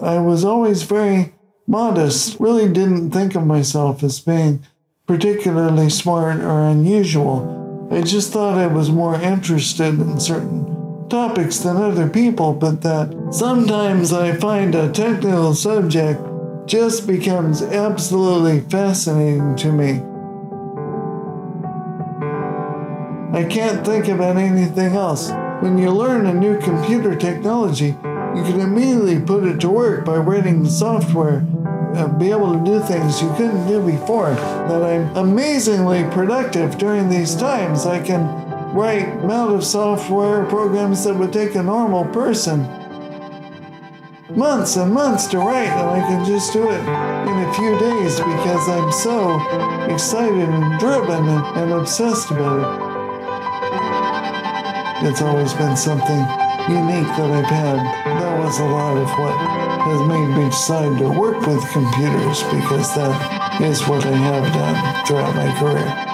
I was always very modest, really didn't think of myself as being particularly smart or unusual. I just thought I was more interested in certain topics than other people, but that sometimes I find a technical subject just becomes absolutely fascinating to me. I can't think about anything else. When you learn a new computer technology, you can immediately put it to work by writing the software uh, be able to do things you couldn't do before. That I'm amazingly productive during these times. I can write amount of software programs that would take a normal person months and months to write, and I can just do it in a few days because I'm so excited and driven and, and obsessed about it. It's always been something unique that I've had. That was a lot of what has made me decide to work with computers because that is what I have done throughout my career.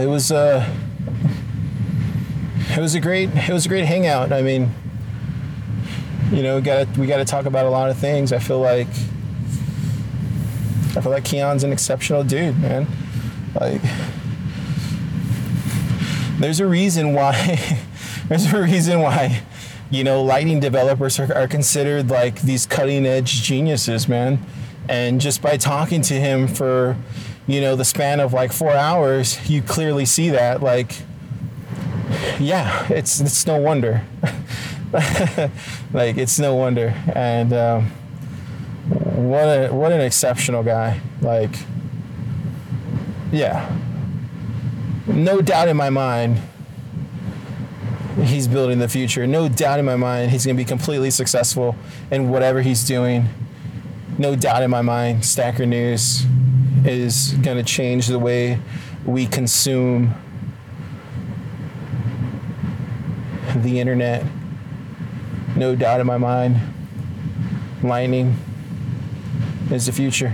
It was uh, it was a great it was a great hangout. I mean, you know, we got we got to talk about a lot of things. I feel like I feel like Keyan's an exceptional dude, man. Like, there's a reason why there's a reason why you know Lightning developers are, are considered like these cutting edge geniuses, man. And just by talking to him for you know, the span of like four hours, you clearly see that. Like, yeah, it's it's no wonder. like, it's no wonder. And um, what a what an exceptional guy. Like, yeah, no doubt in my mind. He's building the future. No doubt in my mind, he's going to be completely successful in whatever he's doing. No doubt in my mind, Stacker News is going to change the way we consume the internet. No doubt in my mind, Lightning is the future.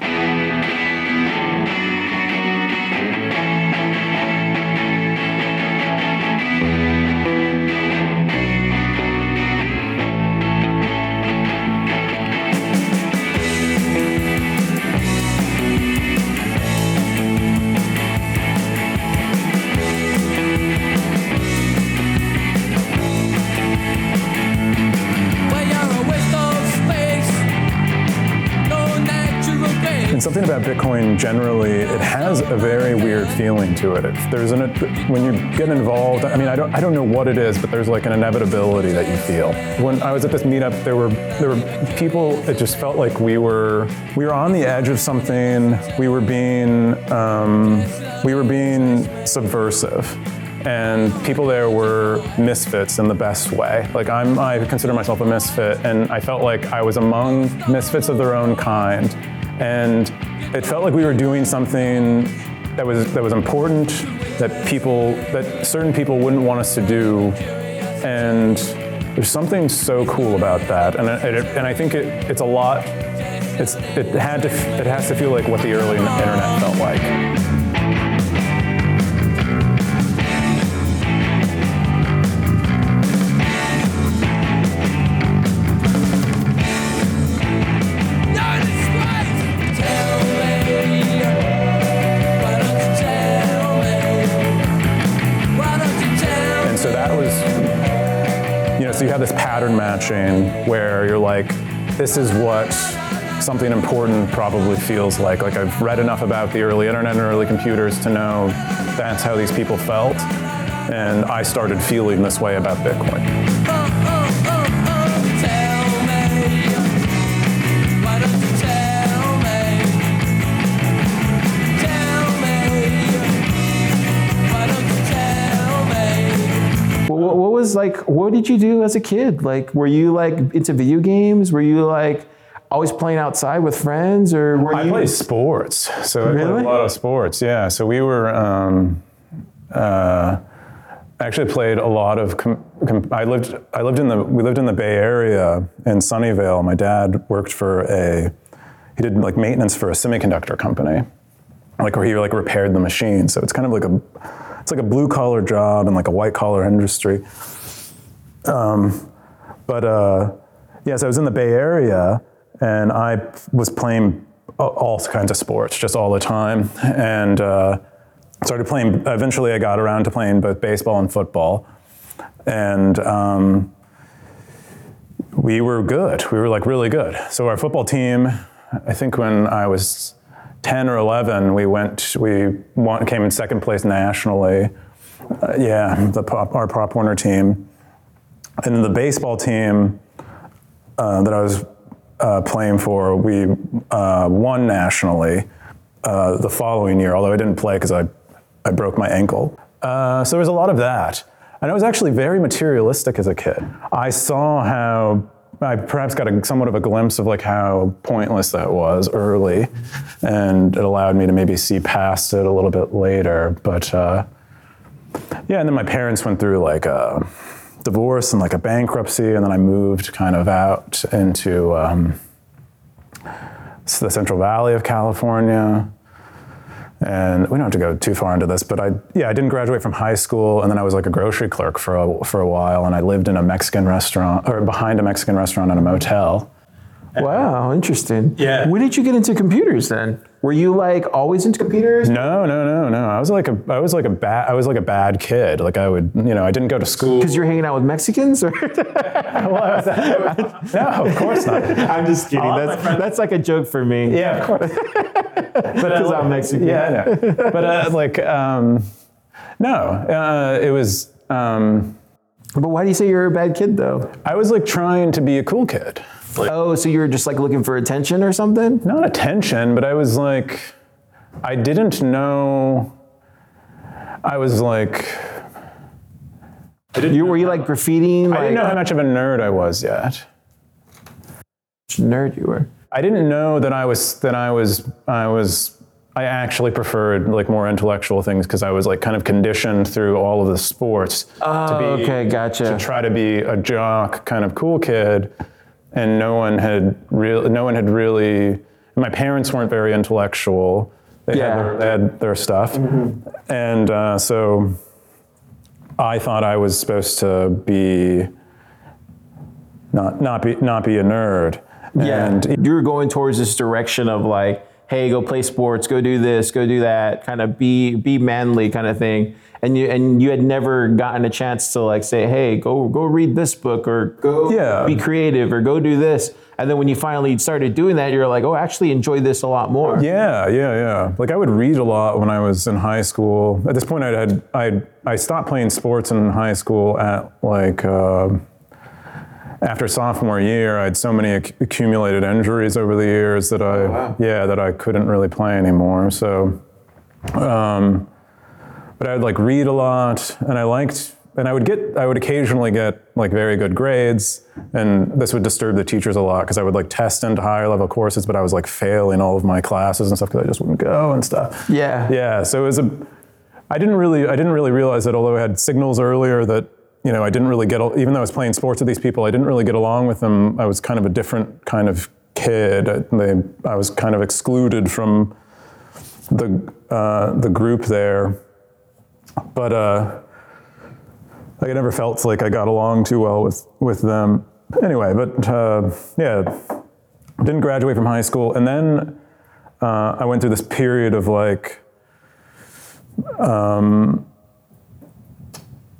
Bitcoin generally, it has a very weird feeling to it. It's, there's an when you get involved. I mean, I don't I don't know what it is, but there's like an inevitability that you feel. When I was at this meetup, there were there were people. It just felt like we were we were on the edge of something. We were being um, we were being subversive and people there were misfits in the best way. Like I'm, I consider myself a misfit, and I felt like I was among misfits of their own kind, and it felt like we were doing something that was that was important, that people, that certain people wouldn't want us to do, and there's something so cool about that, and it, and I think it, it's a lot. It's it had to it has to feel like what the early internet felt like. Matching where you're like, this is what something important probably feels like. Like I've read enough about the early internet and early computers to know that's how these people felt. And I started feeling this way about Bitcoin. Was like, what did you do as a kid? Like, were you like into video games? Were you like always playing outside with friends, or were I you? played sports, so really? I played a lot of sports. Yeah, so we were. Um, uh, actually played a lot of. Com- com- I lived. I lived in the. We lived in the Bay Area in Sunnyvale. My dad worked for a. He did like maintenance for a semiconductor company, like where he like repaired the machine. So it's kind of like a. It's like a blue collar job and like a white collar industry. Um, but uh, yes, I was in the Bay Area and I was playing all kinds of sports just all the time. And uh, started playing, eventually I got around to playing both baseball and football. And um, we were good. We were like really good. So our football team, I think when I was 10 or 11, we went, we won, came in second place nationally. Uh, yeah, the pop, our Pop Warner team. And the baseball team uh, that I was uh, playing for, we uh, won nationally uh, the following year, although I didn't play because I, I broke my ankle. Uh, so there was a lot of that. And I was actually very materialistic as a kid. I saw how I perhaps got a, somewhat of a glimpse of like how pointless that was early, and it allowed me to maybe see past it a little bit later. But uh, yeah, and then my parents went through like a divorce and like a bankruptcy, and then I moved kind of out into um, the Central Valley of California. And we don't have to go too far into this, but I yeah I didn't graduate from high school, and then I was like a grocery clerk for a, for a while, and I lived in a Mexican restaurant or behind a Mexican restaurant in a motel. Wow, interesting. Yeah. When did you get into computers then? Were you like always into computers? No, no, no, no. I was like a, I was like a bad, I was like a bad kid. Like I would, you know, I didn't go to school because you're hanging out with Mexicans. Or? well, no, of course not. I'm just kidding. That's that's like a joke for me. Yeah, of course. Because uh, I'm Mexican. Yeah, I know. But uh, like, um, no, uh, it was. Um, but why do you say you're a bad kid though? I was like trying to be a cool kid. Like, oh, so you were just like looking for attention or something? Not attention, but I was like, I didn't know. I was like, I you, were you like graffitiing? I didn't know how much of a nerd I was yet. nerd you were. I didn't know that I was that I was I was I actually preferred like more intellectual things because I was like kind of conditioned through all of the sports oh, to be okay, gotcha. to try to be a jock kind of cool kid and no one had real no one had really my parents weren't very intellectual they, yeah. had, their, they had their stuff mm-hmm. and uh, so i thought i was supposed to be not not be not be a nerd yeah and you were going towards this direction of like hey, go play sports, go do this, go do that, kind of be be manly kind of thing. And you and you had never gotten a chance to like say, hey, go go read this book or go Yeah. be creative or go do this. And then when you finally started doing that, you're like, oh, I actually enjoy this a lot more. Yeah, yeah, yeah. Like I would read a lot when I was in high school. At this point, I had I I stopped playing sports in high school at like uh, after sophomore year. I had so many acc- accumulated injuries over the years that I yeah that I couldn't really play anymore. So, um, but I would like read a lot, and I liked. And I would get, I would occasionally get like very good grades, and this would disturb the teachers a lot because I would like test into higher level courses, but I was like failing all of my classes and stuff because I just wouldn't go and stuff. Yeah. Yeah, so it was a. I didn't really, I didn't really realize that although I had signals earlier that you know I didn't really get, even though I was playing sports with these people, I didn't really get along with them. I was kind of a different kind of kid. I, they, I was kind of excluded from the uh, the group there, but uh, I never felt like I got along too well with with them. Anyway, but uh, yeah, didn't graduate from high school, and then uh, I went through this period of like, um,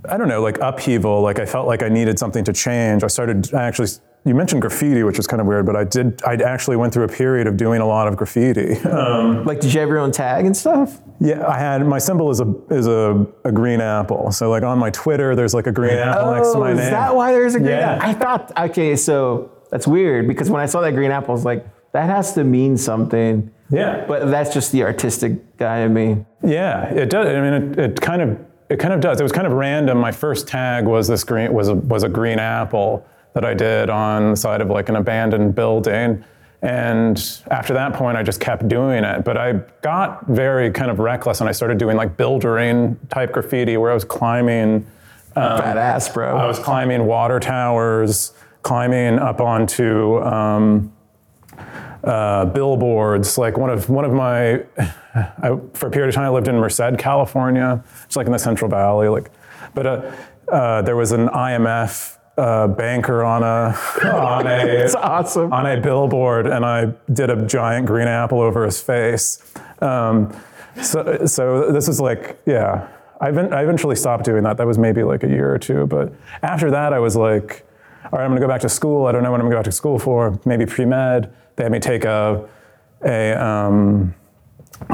I don't know, like upheaval. Like I felt like I needed something to change. I started I actually. You mentioned graffiti, which is kind of weird, but I did. I actually went through a period of doing a lot of graffiti. Um, Like, did you have your own tag and stuff? yeah, I had my symbol is a is a, a green apple. So like on my Twitter, there's like a green apple next to my Oh, is that why there's a green Yeah. apple? I thought, okay, so that's weird because when I saw that green apple, I was like, that has to mean something. Yeah. But that's just the artistic guy in me. Yeah, it does. I mean, it, it kind of it kind of does. It was kind of random. My first tag was this green was a, was a green apple that I did on the side of like an abandoned building. And after that point, I just kept doing it. But I got very kind of reckless, and I started doing like buildering type graffiti, where I was climbing. Um, Badass, bro. I was climbing water towers, climbing up onto um, uh, billboards. Like one of one of my, I, for a period of time, I lived in Merced, California, just like in the Central Valley. Like, but uh, uh, there was an IMF uh, banker on a on a It's awesome. on a billboard, and I did a giant green apple over his face. Um, so, so this is like, yeah. I, I eventually stopped doing that. That was maybe like a year or two. But after that, I was like, all right, I'm going to go back to school. I don't know what I'm going to go back to school for. Maybe pre med. They had me take a a um,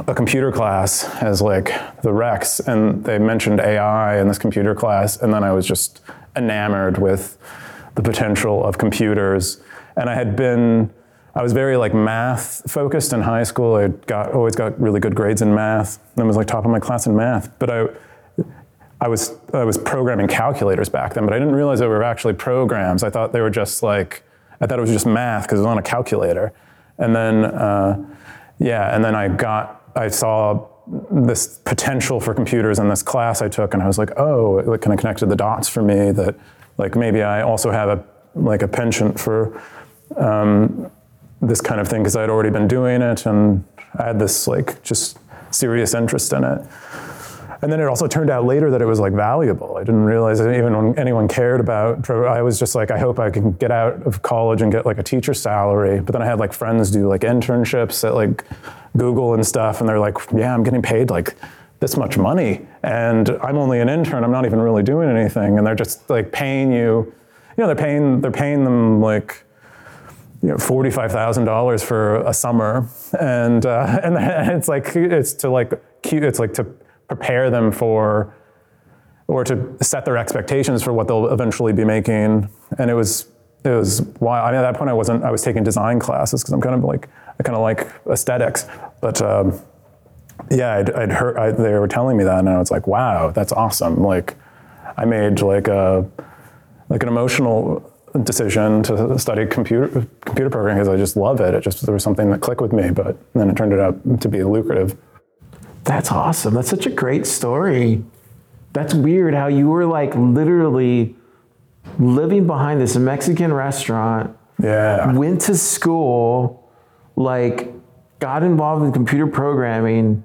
a computer class as like the Rex, and they mentioned AI in this computer class, and then I was just enamored with the potential of computers. And I had been, I was very like math focused in high school. I got always got really good grades in math, and was like top of my class in math. But I, I was I was programming calculators back then, but I didn't realize they were actually programs. I thought they were just like I thought it was just math because it was on a calculator. And then uh, yeah, and then I got I saw this potential for computers in this class I took, and I was like, oh, it kind of connected the dots for me that like maybe I also have a like a penchant for um, this kind of thing because I'd already been doing it, and I had this like just serious interest in it. And then it also turned out later that it was like valuable. I didn't realize even when anyone cared about. I was just like, I hope I can get out of college and get like a teacher salary. But then I had like friends do like internships at like Google and stuff, and they're like, Yeah, I'm getting paid like this much money, and I'm only an intern. I'm not even really doing anything, and they're just like paying you. You know, they're paying they're paying them like you know, forty-five thousand dollars for a summer, and uh, and it's like it's to like. It's like to prepare them for, or to set their expectations for what they'll eventually be making. And it was it was why I mean, at that point I wasn't. I was taking design classes because I'm kind of like I kind of like aesthetics, but. Um, yeah, I'd, I'd heard I, they were telling me that, and I was like, "Wow, that's awesome!" Like, I made like a like an emotional decision to study computer computer programming because I just love it. It just there was something that clicked with me, but then it turned out to be lucrative. That's awesome. That's such a great story. That's weird how you were like literally living behind this Mexican restaurant, Yeah, went to school, like got involved in computer programming,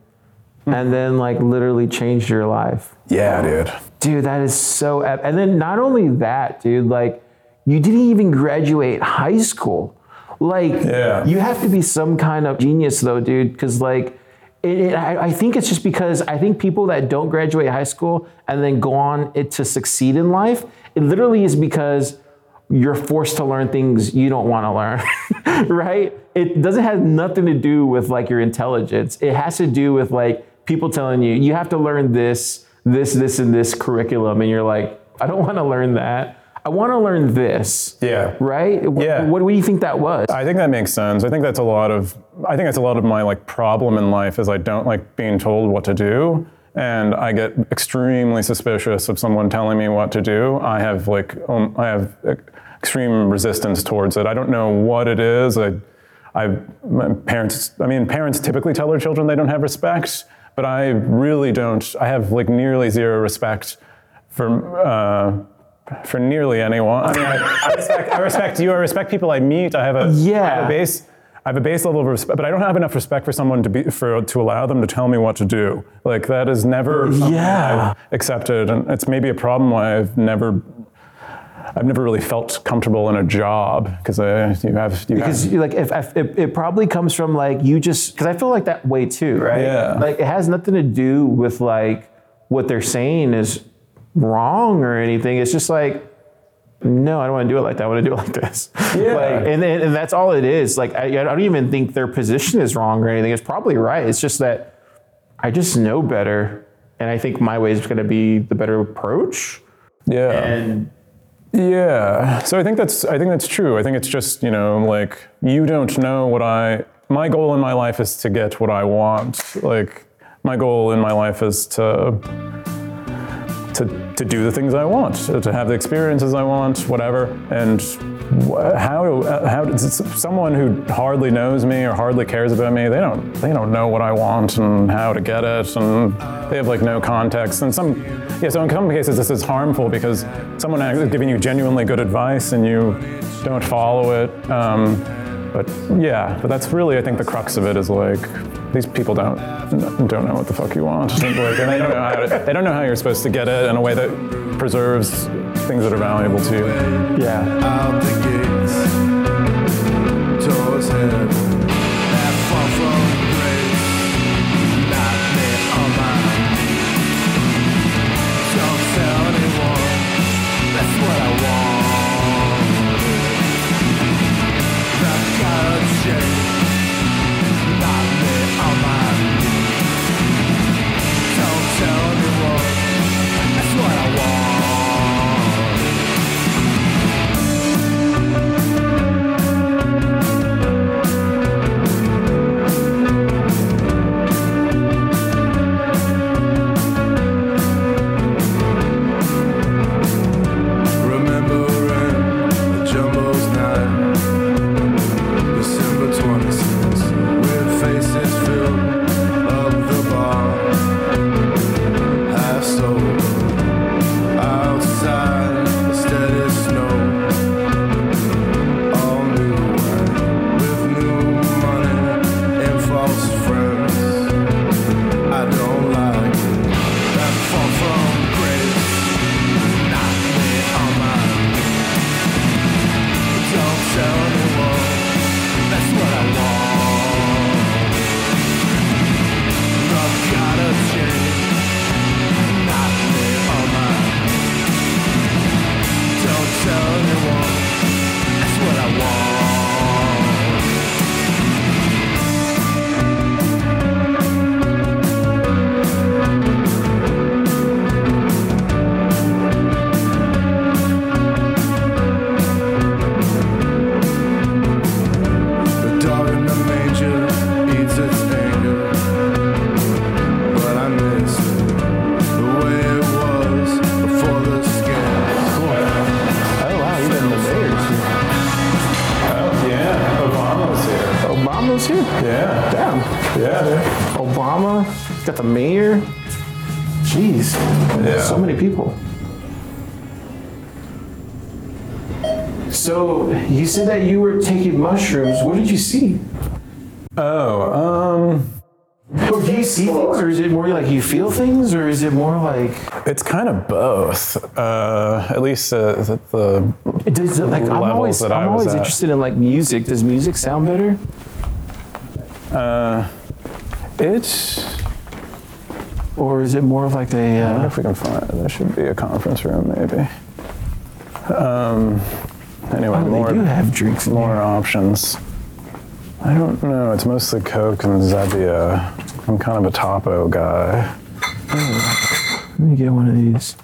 and then like literally changed your life. yeah, dude. Dude, that is so ep- and then not only that, dude, like you didn't even graduate high school. Like, Yeah. you have to be some kind of genius, though, dude, because like. It, it, I, I think it's just because I think people that don't graduate high school and then go on it to succeed in life, it literally is because you're forced to learn things you don't want to learn, right? It doesn't have nothing to do with like your intelligence. It has to do with like people telling you you have to learn this, this, this, and this curriculum, and you're like, I don't want to learn that. I want to learn this. Yeah. Right? Yeah. What, do you think that was? I think that makes sense. I think that's a lot of I think that's a lot of my like problem in life is I don't like being told what to do and I get extremely suspicious of someone telling me what to do. I have like um, I have extreme resistance towards it. I don't know what it is. I I my parents I mean parents typically tell their children they don't have respect, but I really don't. I have like nearly zero respect for uh, for nearly anyone. I mean, I, I, respect, I respect you. I respect people I meet. I have a, I have Yeah. a base. I have a base level of respect, but I don't have enough respect for someone to be for to allow them to tell me what to do. Like that is never Yeah. I've accepted, and it's maybe a problem why I've never. I've never really felt comfortable in a job because uh, you have you Because have, like if, if it, it probably comes from like you just because I feel like that way too, right? Yeah. Like it has nothing to do with like what they're saying is wrong or anything. It's just like no, I don't want to do it like that. I want to do it like this. Yeah. Like, and, and that's all it is. Like I, I don't even think their position is wrong or anything. It's probably right. It's just that I just know better, and I think my way is going to be the better approach. yeah. And Yeah. So I think that's I think that's true. I think it's just, you know, like you don't know what I my goal in my life is to get what I want. Like my goal in my life is to to, to do the things I want, to have the experiences I want, whatever. And how how does someone who hardly knows me or hardly cares about me, they don't they don't know what I want and how to get it, and they have like no context. And some yeah, so in some cases this is harmful because someone is giving you genuinely good advice and you don't follow it. Um, but yeah, but that's really I think the crux of it is like these people don't don't know what the fuck you want, like, and they don't know how to, they don't know how you're supposed to get it in a way that preserves things that are valuable to you. yeah, mayor. Jeez, Yeah. so many people. So you said that you were taking mushrooms. What did you see? Oh, um, Or do you see things, or is it more like you feel things, or is it more like It's kind of both. Uh, at least uh, the, the does like I'm levels always that I I'm was always at. interested in like music. Does music sound better? Uh, it's. Or is it more of like a I wonder uh, if we can find. There should be a conference room, maybe. Um, anyway, oh, more they do have drinks in more here. options. I don't know. It's mostly Coke and Zevia. I'm kind of a topo guy. Let me get one of these.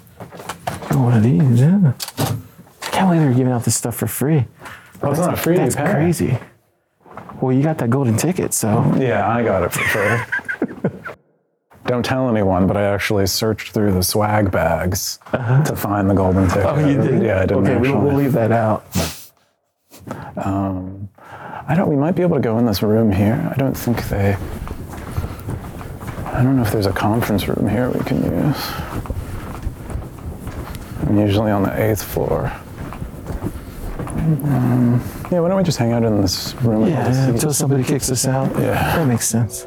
Get one of these, yeah. I can't believe they're giving out this stuff for free. Oh, it's not free, you That's pay. crazy. Well, you got that golden ticket, so Yeah, I got it for free. Don't tell anyone, but I actually searched through the swag bags to find the golden ticket. Uh-huh. oh, you did. Yeah, I didn't Okay, we'll, actually. we'll leave that out. I don't. We might be able to go in this room here. I don't think they. I don't know if there's a conference room here we can use. I'm usually on the eighth floor. Um, yeah, why don't we just hang out in this room? with all the Yeah, until somebody kicks us out. Yeah. that makes sense.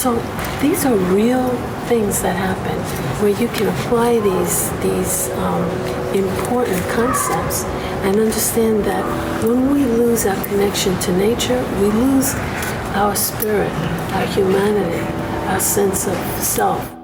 So these are real things that happen where you can apply these these um, important concepts and understand that when we lose our connection to nature, we lose our spirit, our humanity, our sense of self.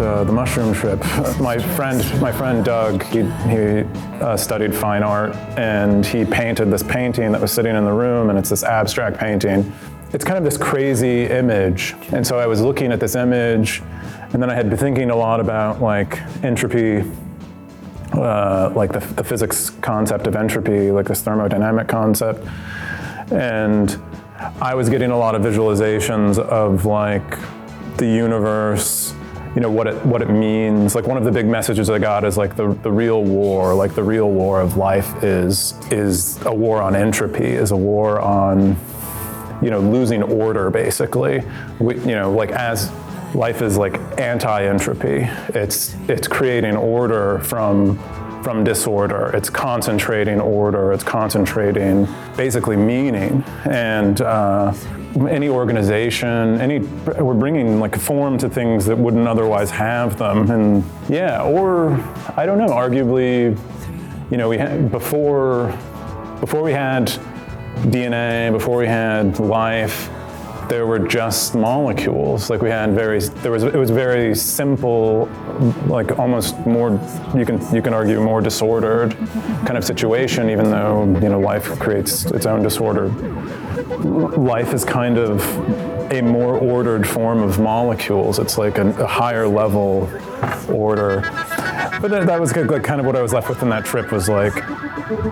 Uh, the mushroom trip. My friend, my friend Doug, he, he uh, studied fine art, and he painted this painting that was sitting in the room, and it's this abstract painting. It's kind of this crazy image, and so I was looking at this image, and then I had been thinking a lot about like entropy uh, like the, the physics concept of entropy, like this thermodynamic concept. And I was getting a lot of visualizations of like the universe, you know, what it what it means. Like one of the big messages I got is like the, the real war, like the real war of life is is a war on entropy, is a war on you know losing order basically. We, you know like as life is like anti-entropy it's it's creating order from from disorder. It's concentrating order. It's concentrating basically meaning. And uh, any organization any we're bringing like form to things that wouldn't otherwise have them. And yeah or i don't know arguably you know we had before before we had DNA, before we had life, there were just molecules. Like we had very, there was, it was very simple, like almost more, you can, you can argue more disordered kind of situation, even though, you know, life creates its own disorder. Life is kind of a more ordered form of molecules. It's like a, a higher level order. But that, was like kind of what I was left with in that trip was like,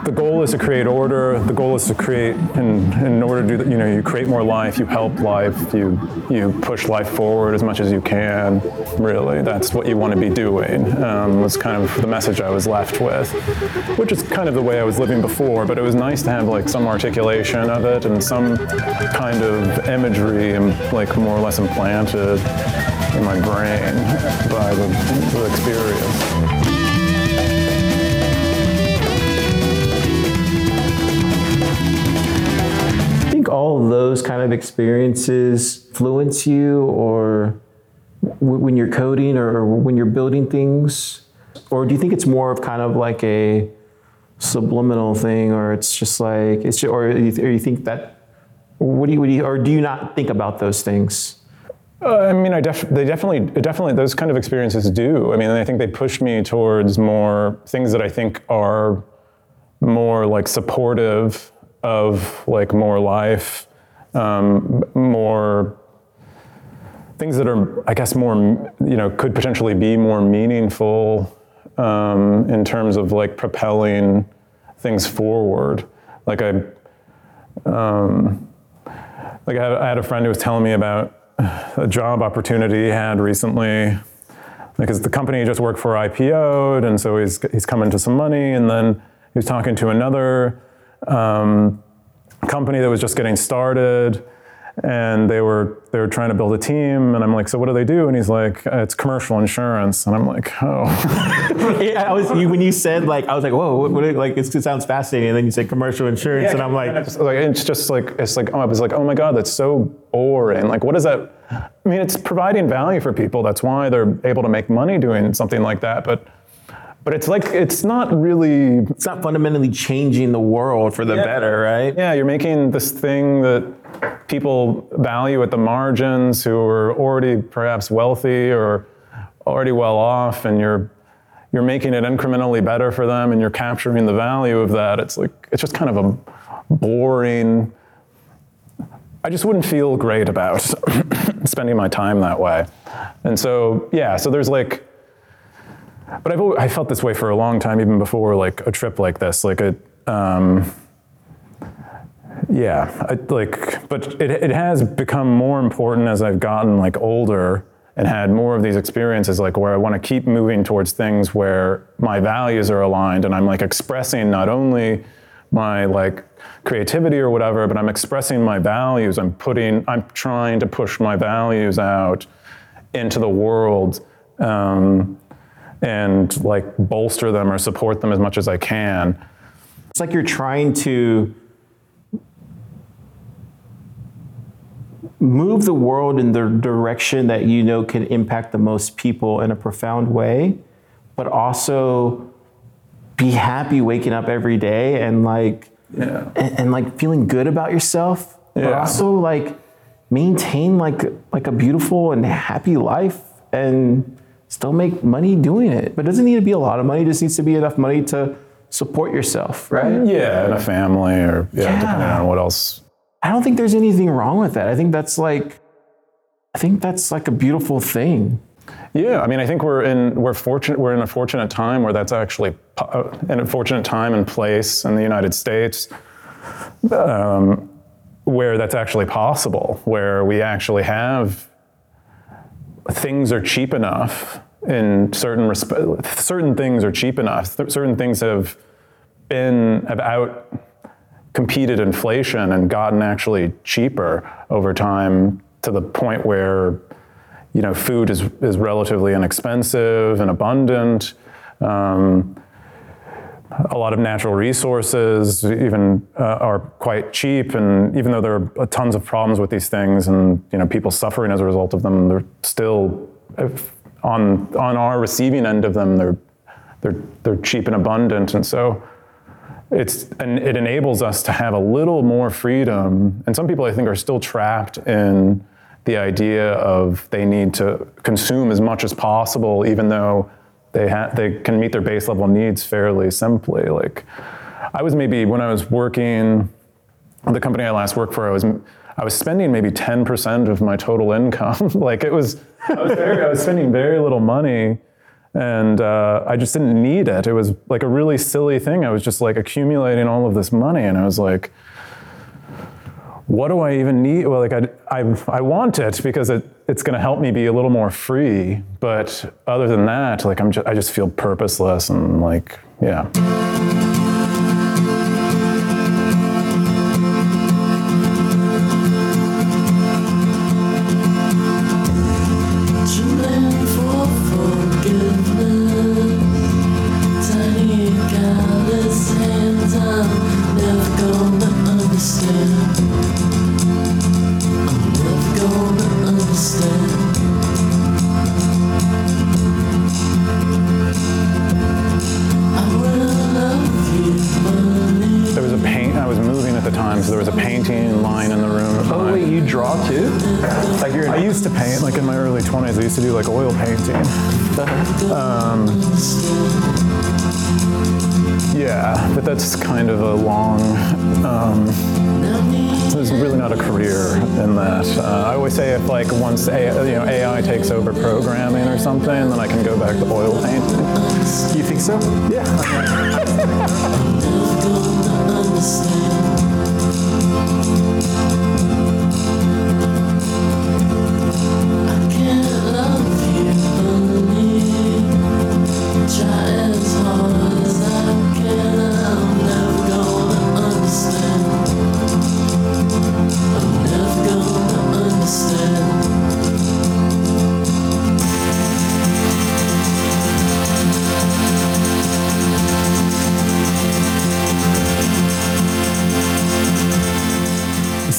the goal is to create order. The goal is to create, in, in order to do that, you know, you create more life, you help life, you you push life forward as much as you can. Really, that's what you want to be doing. Um, was kind of the message I was left with, which is kind of the way I was living before. But it was nice to have like some articulation of it and some kind of imagery, and like more or less implanted in my brain by the, the experience. All those kind of experiences influence you, or w- when you're coding, or when you're building things, or do you think it's more of kind of like a subliminal thing, or it's just like it's, just, or you, or you think that, what do you, what do you, or do you not think about those things? Uh, I mean, I def- they definitely, definitely, those kind of experiences do. I mean, I think they push me towards more things that I think are more like supportive of like more life, um, more things that are, I guess, more, you know, could potentially be more meaningful um, in terms of like propelling things forward. Like I, um, like I had, I had a friend who was telling me about a job opportunity he had recently because the company he just worked for IPO'd, and so he's he's come into some money, and then he was talking to another um, company that was just getting started, and they were they were trying to build a team, and I'm like, so what do they do? And he's like, "Uh, it's commercial insurance, and I'm like, oh, Yeah, I was you, when you said like I was like whoa what, what like it sounds fascinating and then you said commercial insurance and I'm like it's like it's just like it's like oh, I was like, oh my god, that's so boring. Like, what is that? I mean, it's providing value for people. That's why they're able to make money doing something like that, but. But it's like it's not really it's not fundamentally changing the world for the better right Yeah, you're making this thing that people value at the margins who are already perhaps wealthy or already well off, and you're you're making it incrementally better for them, and you're capturing the value of that. It's like it's just kind of a boring. I just wouldn't feel great about spending my time that way, and so yeah, so there's like but I've always, I felt this way for a long time, even before like a trip like this. Like a, um, yeah, I, like, but it, it has become more important as I've gotten like older and had more of these experiences, like where I want to keep moving towards things where my values are aligned, and I'm like expressing not only my like creativity or whatever, but I'm expressing my values. I'm putting, I'm trying to push my values out into the world. Um, and like bolster them or support them as much as I can. it's like you're trying to move the world in the direction that you know can impact the most people in a profound way but also be happy waking up every day and like Yeah. and, and, like feeling good about yourself but Yeah. also like maintain like like a beautiful and happy life and still make money doing it but it doesn't need to be a lot of money it just needs to be enough money to support yourself right Yeah, and a family or yeah, Yeah. depending on what else. I don't think there's anything wrong with that. I think that's like, I think that's like a beautiful thing. Yeah, I mean, I think we're in we're fortunate we're in a fortunate time where that's actually uh, in a fortunate time and place in the United States um, where that's actually possible, where we actually have things are cheap enough in certain resp- certain things are cheap enough. Certain things have been have out competed inflation and gotten actually cheaper over time to the point where you know food is is relatively inexpensive and abundant. Um, a lot of natural resources even uh, are quite cheap, and even though there are tons of problems with these things, and you know people suffering as a result of them, they're still on on our receiving end of them. They're they're they're cheap and abundant, and so it's and it enables us to have a little more freedom. And some people, I think, are still trapped in the idea of they need to consume as much as possible, even though they ha- they can meet their base level needs fairly simply. Like I was maybe when I was working, the company I last worked for, I was I was spending maybe ten percent of my total income. like it was, I was, very, I was spending very little money and uh, I just didn't need it. It was like a really silly thing. I was just like accumulating all of this money, and I was like, "What do I even need?" Well, like I, I, I want it because it, it's going to help me be a little more free. But other than that, like I'm just, I just feel purposeless and like, yeah.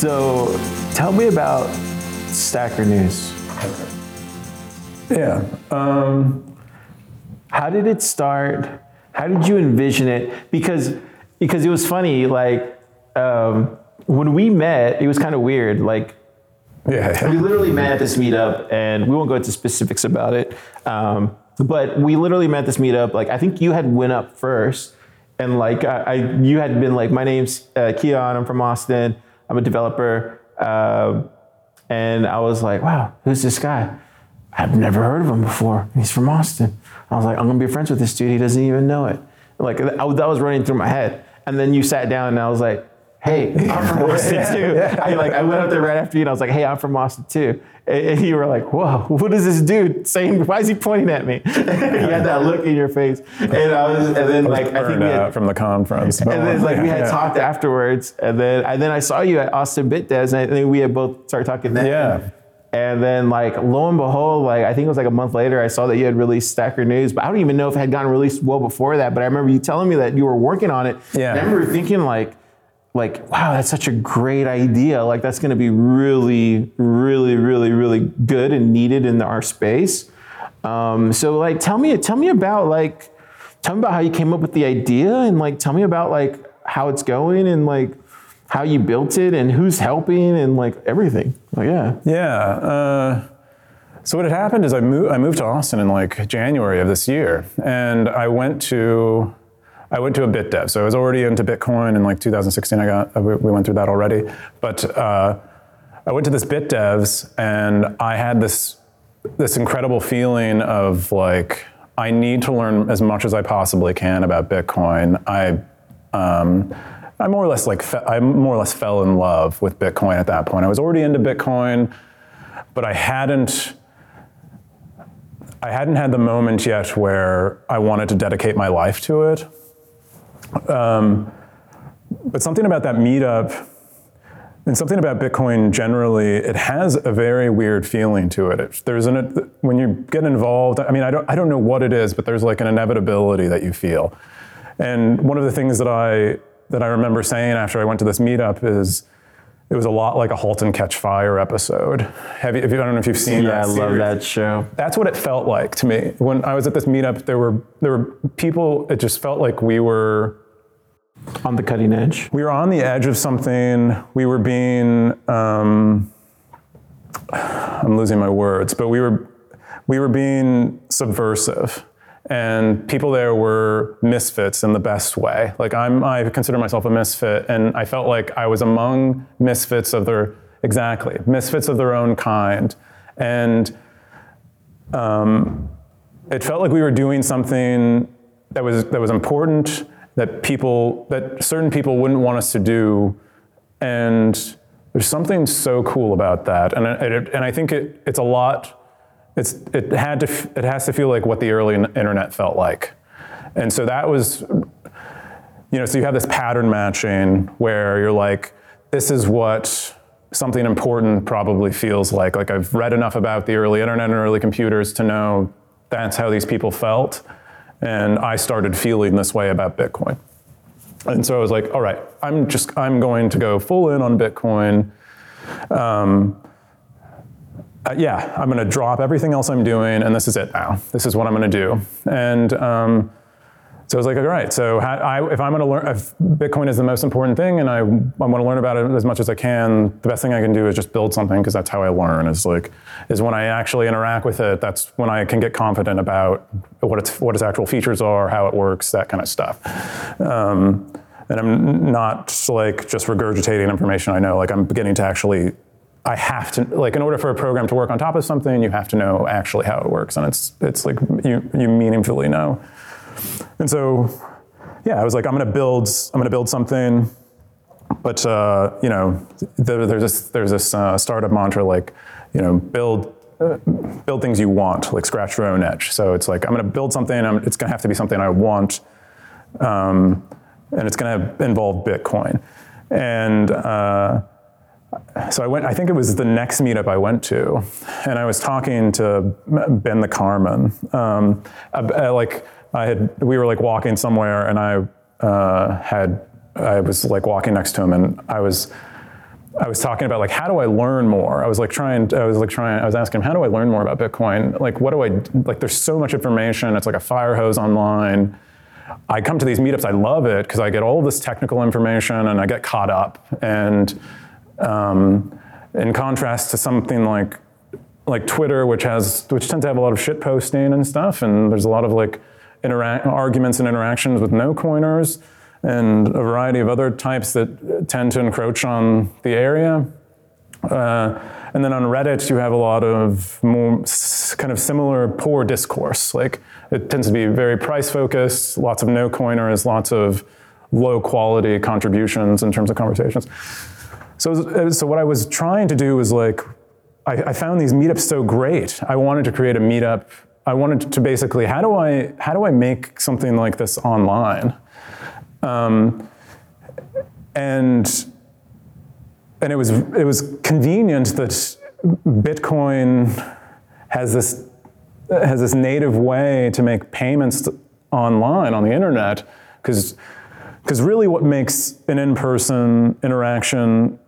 So tell me about Stacker News. Yeah. Um, How did it start? How did you envision it? Because because it was funny. Like um, when we met, it was kind of weird. Like yeah. we literally met at this meetup, and we won't go into specifics about it. Um, but we literally met at this meetup. Like I think you had went up first, and like I, I you had been like, my name's uh, Keyan. I'm from Austin. I'm a developer. Uh, and I was like, wow, who's this guy? I've never heard of him before. He's from Austin. I was like, I'm gonna be friends with this dude. He doesn't even know it. Like I, that was running through my head. And then you sat down, and I was like, Hey, I'm from Austin too. I like I went up there right after you, and I was like, Hey, I'm from Austin too. And, and you were like, Whoa, what is this dude saying? Why is he pointing at me? you had that look in your face, and I was, and then like I think we had, uh, from the conference. and then like we had yeah. talked afterwards, and then and then I saw you at Austin Bit Devs, and I think we had both started talking then. Yeah. And then like lo and behold, like I think it was like a month later, I saw that you had released Stacker News, but I don't even know if it had gotten released well before that. But I remember you telling me that you were working on it. Yeah. And I remember thinking like, like wow, that's such a great idea. Like that's going to be really, really, really, really good and needed in our space. Um, so like, tell me, tell me about like, tell me about how you came up with the idea, and like, tell me about like how it's going and like how you built it and who's helping and like everything. Like, yeah. Yeah. Uh, so what had happened is I moved. I moved to Austin in like January of this year, and I went to. I went to a bit dev. So I was already into Bitcoin in like 2016. I got. We we went through that already, but uh, I went to this bit devs, and I had this this incredible feeling of like I need to learn as much as I possibly can about Bitcoin. I um, I more or less like fe- I more or less fell in love with Bitcoin at that point. I was already into Bitcoin, but I hadn't I hadn't had the moment yet where I wanted to dedicate my life to it. Um, but something about that meetup and something about Bitcoin generally, it has a very weird feeling to it. There's an when you get involved. I mean, I don't I don't know what it is, but there's like an inevitability that you feel. And one of the things that I that I remember saying after I went to this meetup is, it was a lot like a *Halt and Catch Fire* episode. Have you? If you I don't know if you've seen Yeah, that. I love that show. That's what it felt like to me when I was at this meetup. There were there were people. It just felt like we were On the cutting edge. we were on the edge of something. We were being, um, I'm losing my words, but we were, we were being subversive. And people there were misfits in the best way. Like I'm, I consider myself a misfit, and I felt like I was among misfits of their, exactly, misfits of their own kind. And um, it felt like we were doing something that was that was important that people that certain people wouldn't want us to do. And there's something so cool about that. And it, and I think it, it's a lot it's it had to it has to feel like what the early internet felt like. And so that was you know so you have this pattern matching where you're like this is what something important probably feels like. Like I've read enough about the early internet and early computers to know that's how these people felt and I started feeling this way about Bitcoin. And so I was like, all right, I'm just, I'm going to go full in on Bitcoin. Um, uh, yeah, I'm going to drop everything else I'm doing, and this is it now. This is what I'm going to do. And um, So I was like, all right. So I, if I'm going to learn, if Bitcoin is the most important thing, and I, I want to learn about it as much as I can, the best thing I can do is just build something because that's how I learn. Is like, is when I actually interact with it. That's when I can get confident about what its what its actual features are, how it works, that kind of stuff. Um, and I'm not like just regurgitating information I know. Like I'm beginning to actually I have to like in order for a program to work on top of something, you have to know actually how it works, and it's it's like you you meaningfully know. And so, yeah, I was like, I'm gonna build I'm gonna build something, but uh, you know, there, there's this there's this uh, startup mantra like, you know, build. Uh, build things you want, like scratch your own edge. So it's like I'm to build something. I'm, it's to have to be something I want, um, and it's to involve Bitcoin. And uh, so I went, I think it was the next meetup I went to, and I was talking to Ben the Carman, Um, I, like I had, we were like walking somewhere, and I uh, had, I was like walking next to him, and I was, I was talking about like how do I learn more? I was like trying, I was like trying, I was asking him how do I learn more about Bitcoin? Like what do I like? There's so much information. It's like a fire hose online. I come to these meetups, I love it because I get all this technical information and I get caught up and um, in contrast to something like like Twitter, which has which tends to have a lot of shit posting and stuff, and there's a lot of like arguments and interactions with no coiners and a variety of other types that tend to encroach on the area. Uh, and then on Reddit, you have a lot of more kind of similar poor discourse. Like it tends to be very price focused, lots of no coiners, lots of low quality contributions in terms of conversations. So, so what I was trying to do was like, I, I found these meetups so great. I wanted to create a meetup. I wanted to basically, how do I, how do I make something like this online? Um, and and it was it was convenient that Bitcoin has this has this native way to make payments online on the internet because because really what makes an in-person interaction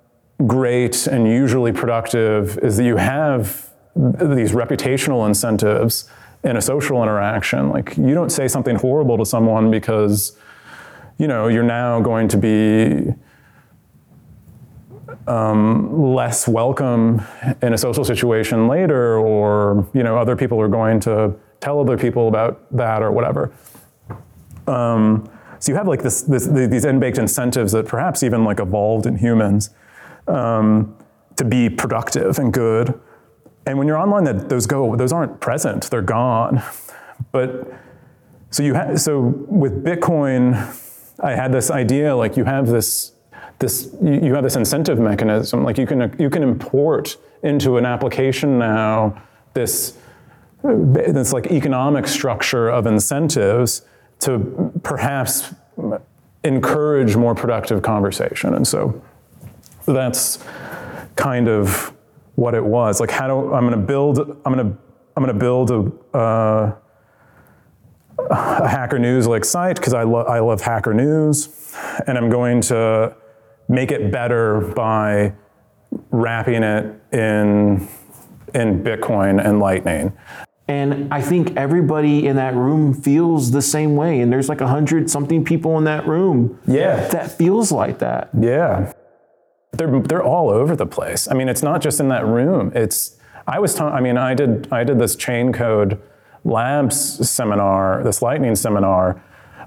great and usually productive is that you have these reputational incentives in a social interaction like you don't say something horrible to someone because you know you're now going to be um, less welcome in a social situation later, or you know, other people are going to tell other people about that or whatever. Um, so you have like this, this, these inbaked incentives that perhaps even like evolved in humans um, to be productive and good. And when you're online, that those go, those aren't present; they're gone. But so you ha- so with Bitcoin, I had this idea like you have this this you have this incentive mechanism. Like you can you can import into an application now this this like economic structure of incentives to perhaps encourage more productive conversation. And so that's kind of what it was like how do i'm going to build i'm going to i'm going to build a uh, a hacker news like site because I, lo- I love hacker news and i'm going to make it better by wrapping it in in Bitcoin and Lightning. And I think everybody in that room feels the same way. And there's like a hundred something people in that room. Yeah. That feels like that. Yeah. They're they're all over the place. I mean, it's not just in that room. It's I was I mean, I did I did this chain code labs seminar, this lightning seminar.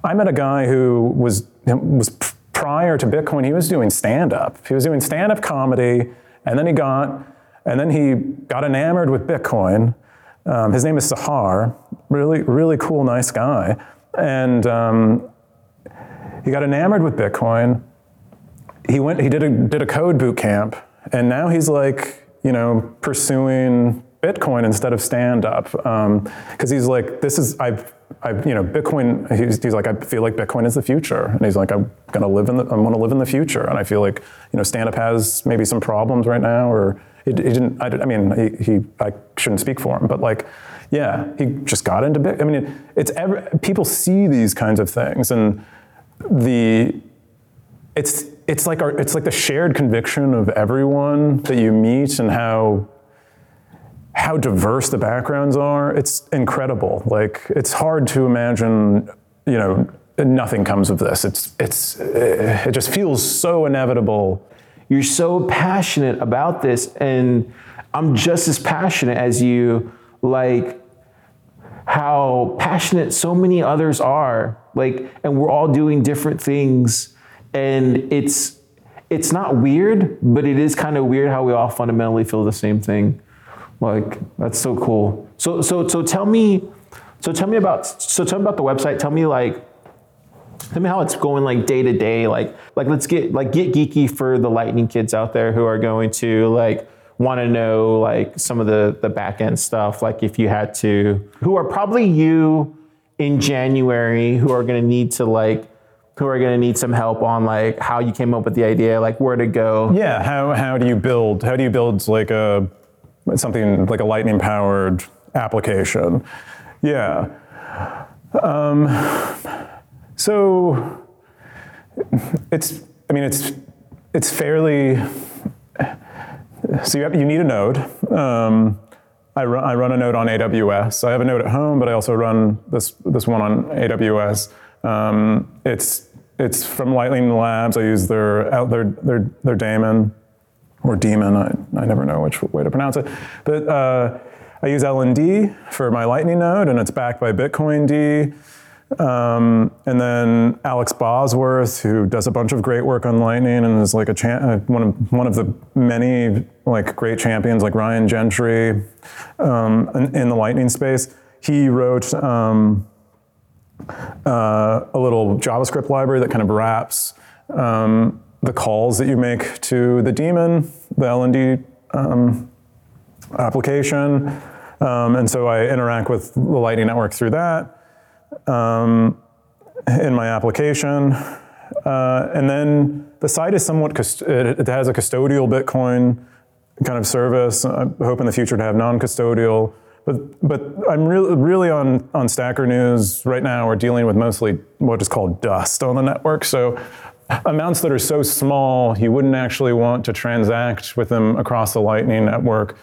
I met a guy who was was prior to Bitcoin, he was doing stand up. He was doing stand up comedy, and then he got, and then he got enamored with Bitcoin. Um, his name is Sahar, really, really cool, nice guy, and um, he got enamored with Bitcoin. He went, he did a did a code boot camp, and now he's like, you know, pursuing Bitcoin instead of stand up, because um, he's like, this is I've I, you know, Bitcoin. He's, he's, like, I feel like Bitcoin is the future, and he's like, I'm gonna live in the, I'm gonna live in the future, and I feel like, you know, stand up has maybe some problems right now, or he, didn't. I, I, mean, he, he, I shouldn't speak for him, but like, yeah, he just got into Bitcoin. I mean, it, it's every, people see these kinds of things, and the, it's it's like our, it's like the shared conviction of everyone that you meet, and how how diverse the backgrounds are, it's incredible. Like it's hard to imagine, you know, nothing comes of this. It's it's it just feels so inevitable. You're so passionate about this, and I'm just as passionate as you. Like how passionate so many others are. Like, and we're all doing different things, and it's it's not weird, but it is kind of weird how we all fundamentally feel the same thing. Like that's so cool. So so so tell me, so tell me about so tell me about the website. Tell me like tell me how it's going like day to day. Like like let's get like get geeky for the lightning kids out there who are going to like want to know like some of the the back end stuff. Like if you had to, who are probably you in January who are going to need to like who are going to need some help on like how you came up with the idea, like where to go. Yeah, how how do you build how do you build like a something like a lightning powered application? Yeah. Um, so it's I mean it's it's fairly so you, have, you need a node. Um, I, run, I run a node on AWS. I have a node at home, but I also run this, this one on AWS. Um, it's, it's from Lightning Labs. I use their, out their, their, their daemon or demon. I, I never know which way to pronounce it. But uh, I use LND for my Lightning node, and it's backed by bitcoind. Um, and then Alex Bosworth, who does a bunch of great work on Lightning and is like a cha- uh, one of one of the many like great champions, like Ryan Gentry, um, in, in, the Lightning space. He wrote um, uh, a little JavaScript library that kind of wraps um, the calls that you make to the daemon, the LND um, application, um, and so I interact with the Lightning Network through that um, in my application. Uh, and then the site is somewhat, cust- it, it has a custodial Bitcoin kind of service. I hope in the future to have non-custodial. But, but I'm really, really on, on Stacker News right now, we're dealing with mostly what is called dust on the network. So amounts that are so small, you wouldn't actually want to transact with them across the Lightning Network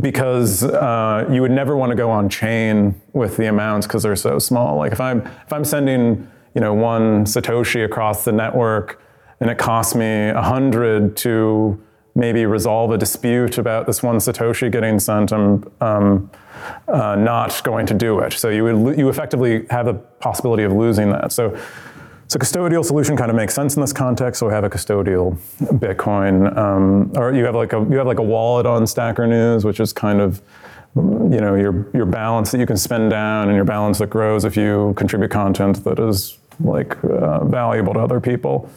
because uh, you would never want to go on chain with the amounts because they're so small. Like if I'm if I'm sending you know one satoshi across the network and it costs me a hundred to maybe resolve a dispute about this one satoshi getting sent, I'm um, uh, not going to do it. So you would you effectively have the possibility of losing that. So so custodial solution kind of makes sense in this context. So we have a custodial Bitcoin, um, or you have like a you have like a wallet on Stacker News, which is kind of you know your your balance that you can spend down and your balance that grows if you contribute content that is like uh, valuable to other people.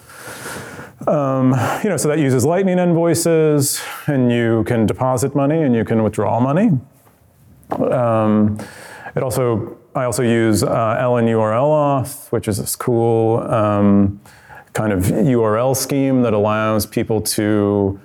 Um, you know, so that uses Lightning invoices, and you can deposit money and you can withdraw money. Um, it also I also use uh, LNURL auth, which is this cool um, kind of URL scheme that allows people to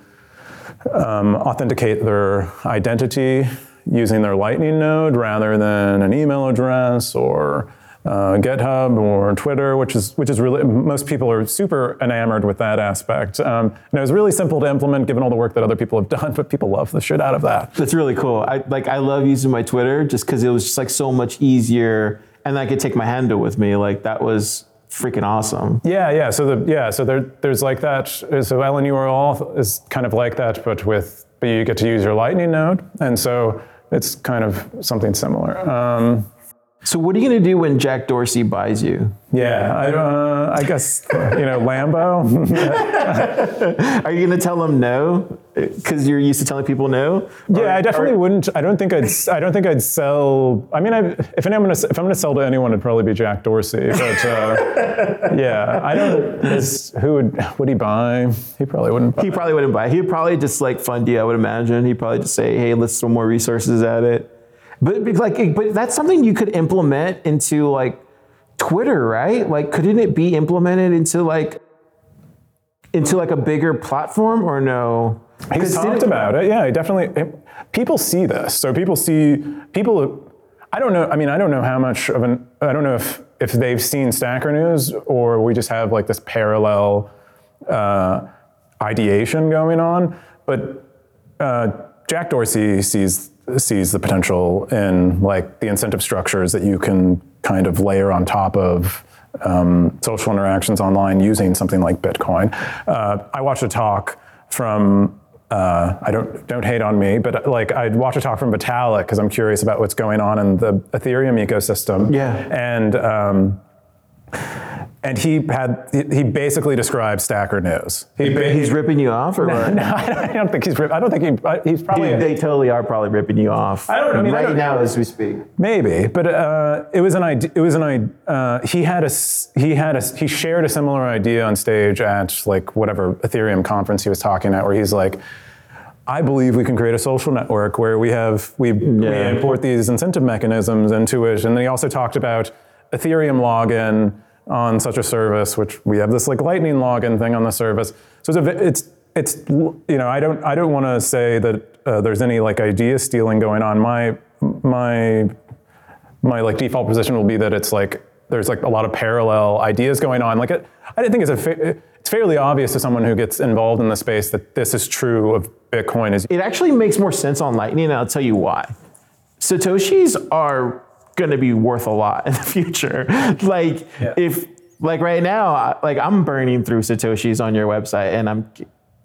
um, authenticate their identity using their Lightning node rather than an email address or uh, GitHub or Twitter, which is which is really most people are super enamored with that aspect. Um, and it was really simple to implement given all the work that other people have done, but people love the shit out of that. That's really cool. I like I love using my Twitter just because it was just like so much easier, and I could take my handle with me. Like that was freaking awesome. Yeah, yeah. So the yeah, so there there's like that. So LNURL is kind of like that, but with but you get to use your Lightning node, and so it's kind of something similar. Um, so what are you going to do when Jack Dorsey buys you? Yeah, I, uh, I guess you know Lambo. are you going to tell him no because you're used to telling people no? Yeah, or, I definitely or, wouldn't. I don't think I'd. I don't think I'd sell. I mean, I, if I'm going to if I'm going to sell to anyone, it'd probably be Jack Dorsey. But uh, yeah, I don't. Is, who would would he buy? He probably wouldn't. buy. He probably wouldn't buy. He'd probably just like fund you. I would imagine. He'd probably just say, "Hey, let's throw more resources at it." But like, but that's something you could implement into like Twitter, right? Like, couldn't it be implemented into like into like a bigger platform or no? He's talked about it. Yeah, definitely. People see this, so people see people. I don't know. I mean, I don't know how much of an. I don't know if if they've seen Stacker News or we just have like this parallel uh, ideation going on. But uh, Jack Dorsey sees sees the potential in like the incentive structures that you can kind of layer on top of um, social interactions online using something like Bitcoin. Uh, I watched a talk from uh, I don't don't hate on me, but like I'd watch a talk from Vitalik because I'm curious about what's going on in the Ethereum ecosystem. Yeah. and. Um, and he had he basically described Stacker News. He, He's ripping you off, or what? no, I don't think he's. rip- I don't think he. He's probably Dude, they totally are probably ripping you off. I don't- I mean, I right don't- now as we speak. Maybe, but uh, it was an idea. It was an idea. Uh, he had a. He had a. He shared a similar idea on stage at like whatever Ethereum conference he was talking at, where he's like, "I believe we can create a social network where we have we, we import these incentive mechanisms into it." And then he also talked about Ethereum login on such a service, which we have this like Lightning login thing on the service. So it's a, it's it's you know I don't I don't want to say that uh, there's any like idea stealing going on. My my my like default position will be that it's like there's like a lot of parallel ideas going on. Like it, I think it's a fa- it's fairly obvious to someone who gets involved in the space that this is true of Bitcoin. Is It actually makes more sense on Lightning, and I'll tell you why. Satoshis are going to be worth a lot in the future. like if like right now, like I'm burning through Satoshis on your website, and I'm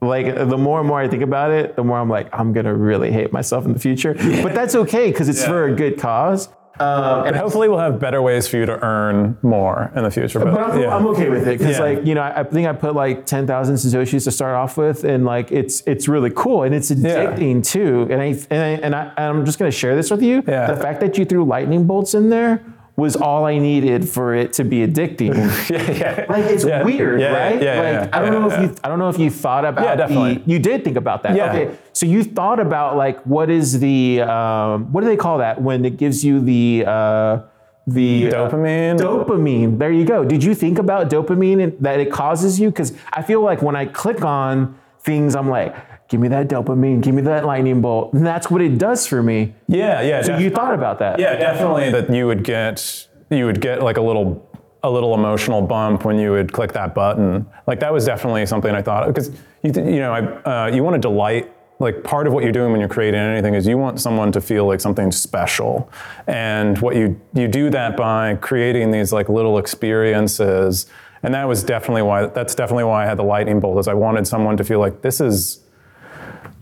like the more and more I think about it, the more I'm like I'm gonna really hate myself in the future. But that's okay because it's for a good cause. Um, and hopefully we'll have better ways for you to earn more in the future. But, But I'm, yeah. I'm okay with it because, Yeah. like, you know, I, I think I put like ten thousand satoshis to start off with, and like, it's it's really cool and it's addicting too. And I and I, and, I, and I'm just gonna share this with you. Yeah. The fact that you threw lightning bolts in there was all I needed for it to be addicting. yeah, yeah. Like it's Yeah. weird, Yeah, yeah, right? yeah, like yeah, I don't yeah, know if yeah. you I don't know if you thought about Yeah, definitely. the you did think about that. Yeah. Okay. So you thought about like what is the um, what do they call that when it gives you the uh, the uh, Dopamine? dopamine. There you go. Did you think about dopamine and that it causes you? Because I feel like when I click on things, I'm like, give me that dopamine, give me that lightning bolt, and that's what it does for me. yeah, yeah. So def- you thought about that? Yeah, definitely that you would get you would get like a little a little emotional bump when you would click that button. Like that was definitely something I thought because you you know I, uh, you want to delight. Like part of what you're doing when you're creating anything is you want someone to feel like something special, and what you you do that by creating these like little experiences. And that was definitely why that's definitely why I had the lightning bolt is I wanted someone to feel like this is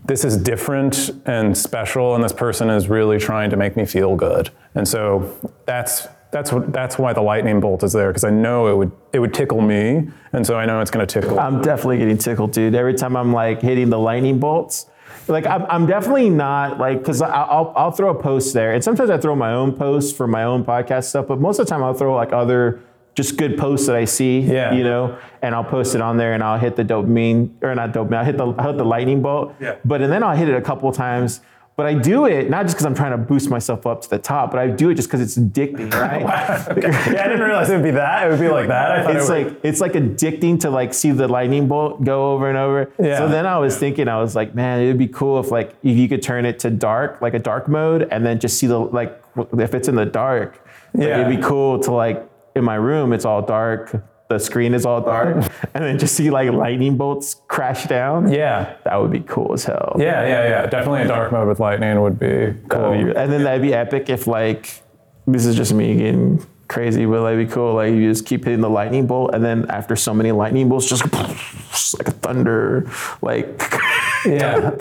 this is different and special and this person is really trying to make me feel good and so that's that's what that's why the lightning bolt is there because i know it would it would tickle me and so i know it's going to tickle I'm definitely getting tickled, dude. Every time I'm like hitting the lightning bolts, like I'm, I'm definitely not like because I'll I'll throw a post there, and sometimes I throw my own posts for my own podcast stuff, but most of the time I'll throw like other just good posts that I see, Yeah. you know, and I'll post it on there, and I'll hit the dopamine or not dopamine, I'll hit the I'll hit the lightning bolt, Yeah. but and then I'll hit it a couple times. But I do it not just because I'm trying to boost myself up to the top, but I do it just because it's addicting, right? yeah i didn't realize it would be that it would be like that i thought it's it would, like it's like addicting to like see the lightning bolt go over and over. Yeah. So then I was thinking, I was like, man, it'd be cool if like if you could turn it to dark, like a dark mode, and then just see the like if it's in the dark. like, Yeah. it'd be cool to like in my room, it's all dark, the screen is all dark, oh. and then just see like lightning bolts crash down. yeah That would be cool as hell. yeah yeah yeah definitely a dark mode with lightning would be cool be- and then that'd be epic if like this is just me getting crazy, but that'd be cool. Like you just keep hitting the lightning bolt, and then after so many lightning bolts, just, just like a thunder, like yeah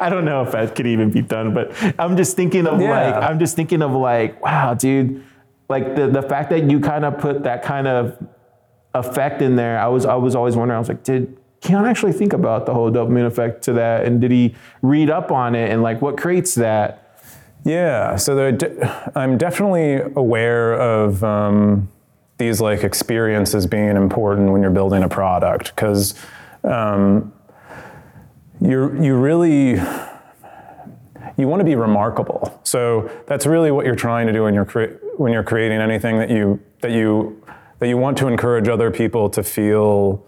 I don't know if that could even be done, but I'm just thinking of Yeah. like I'm just thinking of like wow, dude, like the the fact that you kind of put that kind of effect in there. I was I was always wondering. I was like, did Keyan actually think about the whole dopamine effect to that, and did he read up on it, and like what creates that? Yeah, so I'm definitely aware of um, these like experiences being important when you're building a product because um, you you really you want to be remarkable. So that's really what you're trying to do when you're crea- when you're creating anything that you that you that you want to encourage other people to feel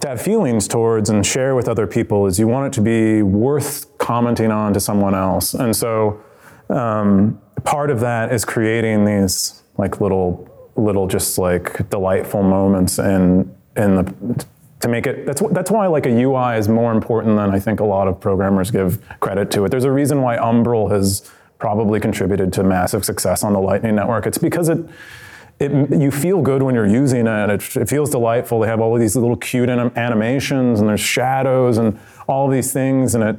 to have feelings towards and share with other people is you want it to be worth commenting on to someone else. And so um, part of that is creating these like little little just like delightful moments in in the to make it. That's that's why like a UI is more important than I think a lot of programmers give credit to it. There's a reason why Umbrel has probably contributed to massive success on the Lightning Network. It's because it. It, you feel good when you're using it. It, it feels delightful. They have all of these little cute anim- animations, and there's shadows and all these things, and it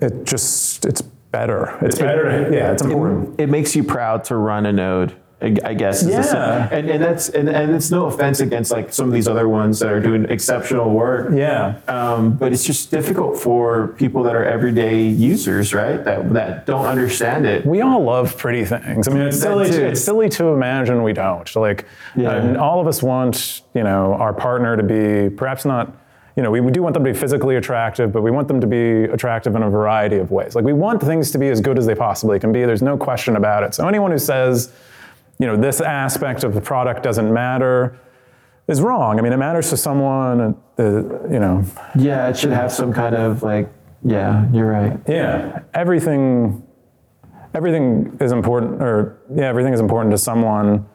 it just it's better. It's better. Yeah, it's important. it makes you proud to run a node. I I guess. is the Yeah. and and that's and, and it's no offense against like some of these other ones that are doing exceptional work. Yeah. Um, but it's just difficult for people that are everyday users, right? That that don't understand it. we all love pretty things. I mean, it's That silly. too. To, it's silly to imagine we don't. Like, Yeah. and all of us want, you know, our partner to be perhaps not. You know, we, we do want them to be physically attractive, but we want them to be attractive in a variety of ways. Like, we want things to be as good as they possibly can be. There's no question about it. So anyone who says, you know, this aspect of the product doesn't matter is wrong. I mean, it matters to someone. Uh, you know, Yeah, it should have some kind of like. Yeah, you're right. yeah, everything, everything is important, or yeah, everything is important to someone.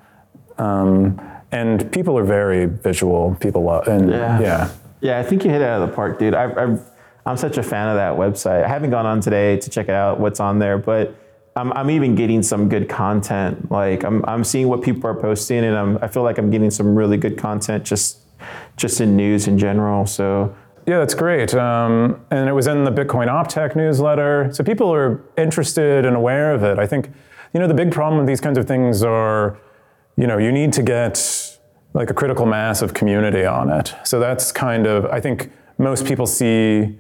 Um, and people are very visual. People love, and Yeah. yeah, Yeah, I think you hit it out of the park, dude. I've, I've, I'm such a fan of that website. I haven't gone on today to check it out what's on there, but I'm, I'm even getting some good content. Like I'm, I'm seeing what people are posting, and I'm, I feel like I'm getting some really good content just, just in news in general. So yeah, that's great. Um, and it was in the Bitcoin OpTech newsletter, so people are interested and aware of it. I think, you know, the big problem with these kinds of things are, you know, you need to get like a critical mass of community on it. So that's kind of, I think most people see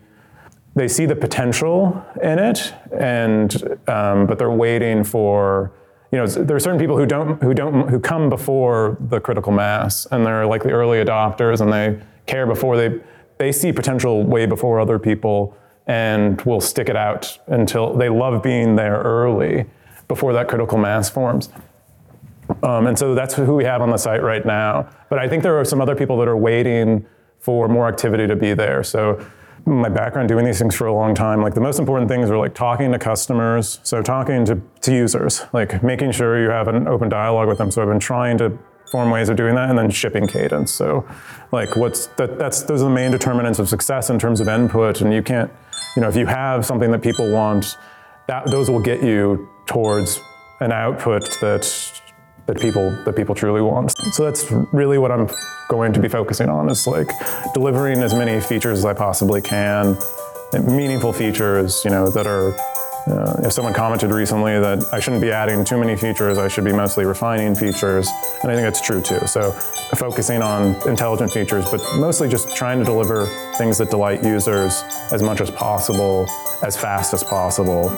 they see the potential in it, and um, but they're waiting for you know there are certain people who don't who don't who come before the critical mass, and they're like the early adopters, and they care before they they see potential way before other people, and will stick it out until they love being there early before that critical mass forms. Um, and so that's who we have on the site right now. But I think there are some other people that are waiting for more activity to be there. So my background doing these things for a long time, like the most important things are like talking to customers. So talking to, to users, like making sure you have an open dialogue with them. So I've been trying to form ways of doing that and then shipping cadence. So like what's that, that's those are the main determinants of success in terms of input. And you can't, you know, if you have something that people want, that those will get you towards an output that that people that people truly want. So that's really what I'm going to be focusing on is like delivering as many features as I possibly can, meaningful features, you know, that are. Uh, if someone commented recently that I shouldn't be adding too many features, I should be mostly refining features, and I think that's true too. So focusing on intelligent features, but mostly just trying to deliver things that delight users as much as possible, as fast as possible.